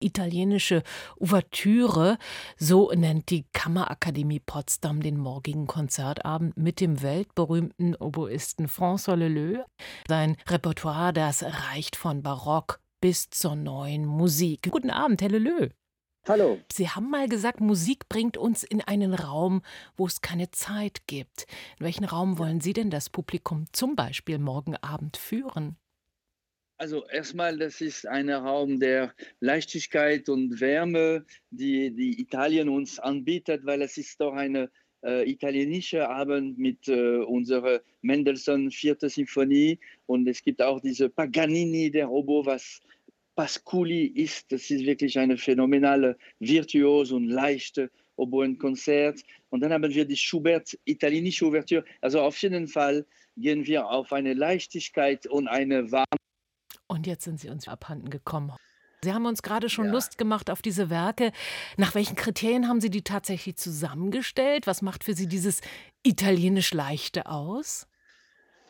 italienische Ouvertüre. So nennt die Kammerakademie Potsdam den morgigen Konzertabend mit dem weltberühmten Oboisten François Leleu. Sein Repertoire, das reicht von Barock bis zur neuen Musik. Guten Abend, Herr Leleu. Hallo. Sie haben mal gesagt, Musik bringt uns in einen Raum, wo es keine Zeit gibt. In welchen Raum wollen Sie denn das Publikum zum Beispiel morgen Abend führen? Also erstmal, das ist ein Raum der Leichtigkeit und Wärme, die, die Italien uns anbietet, weil es ist doch eine äh, italienische Abend mit äh, unserer Mendelssohn vierte Symphonie und es gibt auch diese Paganini der Robo, was Pasculi ist. Das ist wirklich eine phänomenale, virtuose und leichte Oboenkonzert. Und dann haben wir die Schubert italienische Ouvertüre. Also auf jeden Fall gehen wir auf eine Leichtigkeit und eine warme und jetzt sind Sie uns abhanden gekommen. Sie haben uns gerade schon Ja. Lust gemacht auf diese Werke. Nach welchen Kriterien haben Sie die tatsächlich zusammengestellt? Was macht für Sie dieses italienisch Leichte aus?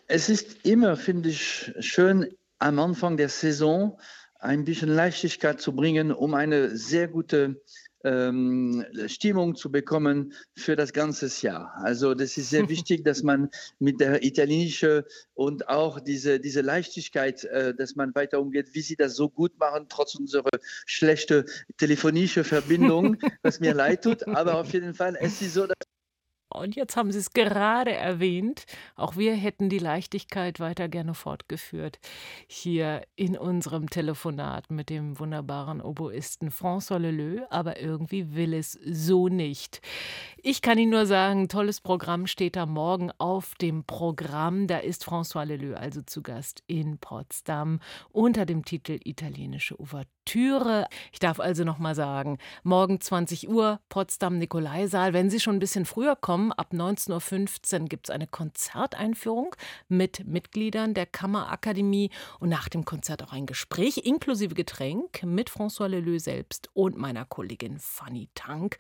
Es ist immer, finde ich, schön, am Anfang der Saison ein bisschen Leichtigkeit zu bringen, um eine sehr gute ähm, Stimmung zu bekommen für das ganze Jahr. Also das ist sehr wichtig, dass man mit der italienischen und auch diese, diese Leichtigkeit, äh, dass man weiter umgeht, wie sie das so gut machen, trotz unserer schlechten telefonischen Verbindung, was mir leid tut. Aber auf jeden Fall, es ist so, dass Und jetzt haben Sie es gerade erwähnt. Auch wir hätten die Leichtigkeit weiter gerne fortgeführt. Hier in unserem Telefonat mit dem wunderbaren Oboisten François Leleu. Aber irgendwie will es so nicht. Ich kann Ihnen nur sagen, tolles Programm steht da morgen auf dem Programm. Da ist François Leleu also zu Gast in Potsdam unter dem Titel Italienische Ouvertüre. Ich darf also noch mal sagen, morgen 20 Uhr, Potsdam Nikolaisaal. Wenn Sie schon ein bisschen früher kommen, ab 19.15 Uhr gibt es eine Konzerteinführung mit Mitgliedern der Kammerakademie und nach dem Konzert auch ein Gespräch inklusive Getränk mit François Leleu selbst und meiner Kollegin Fanny Tank.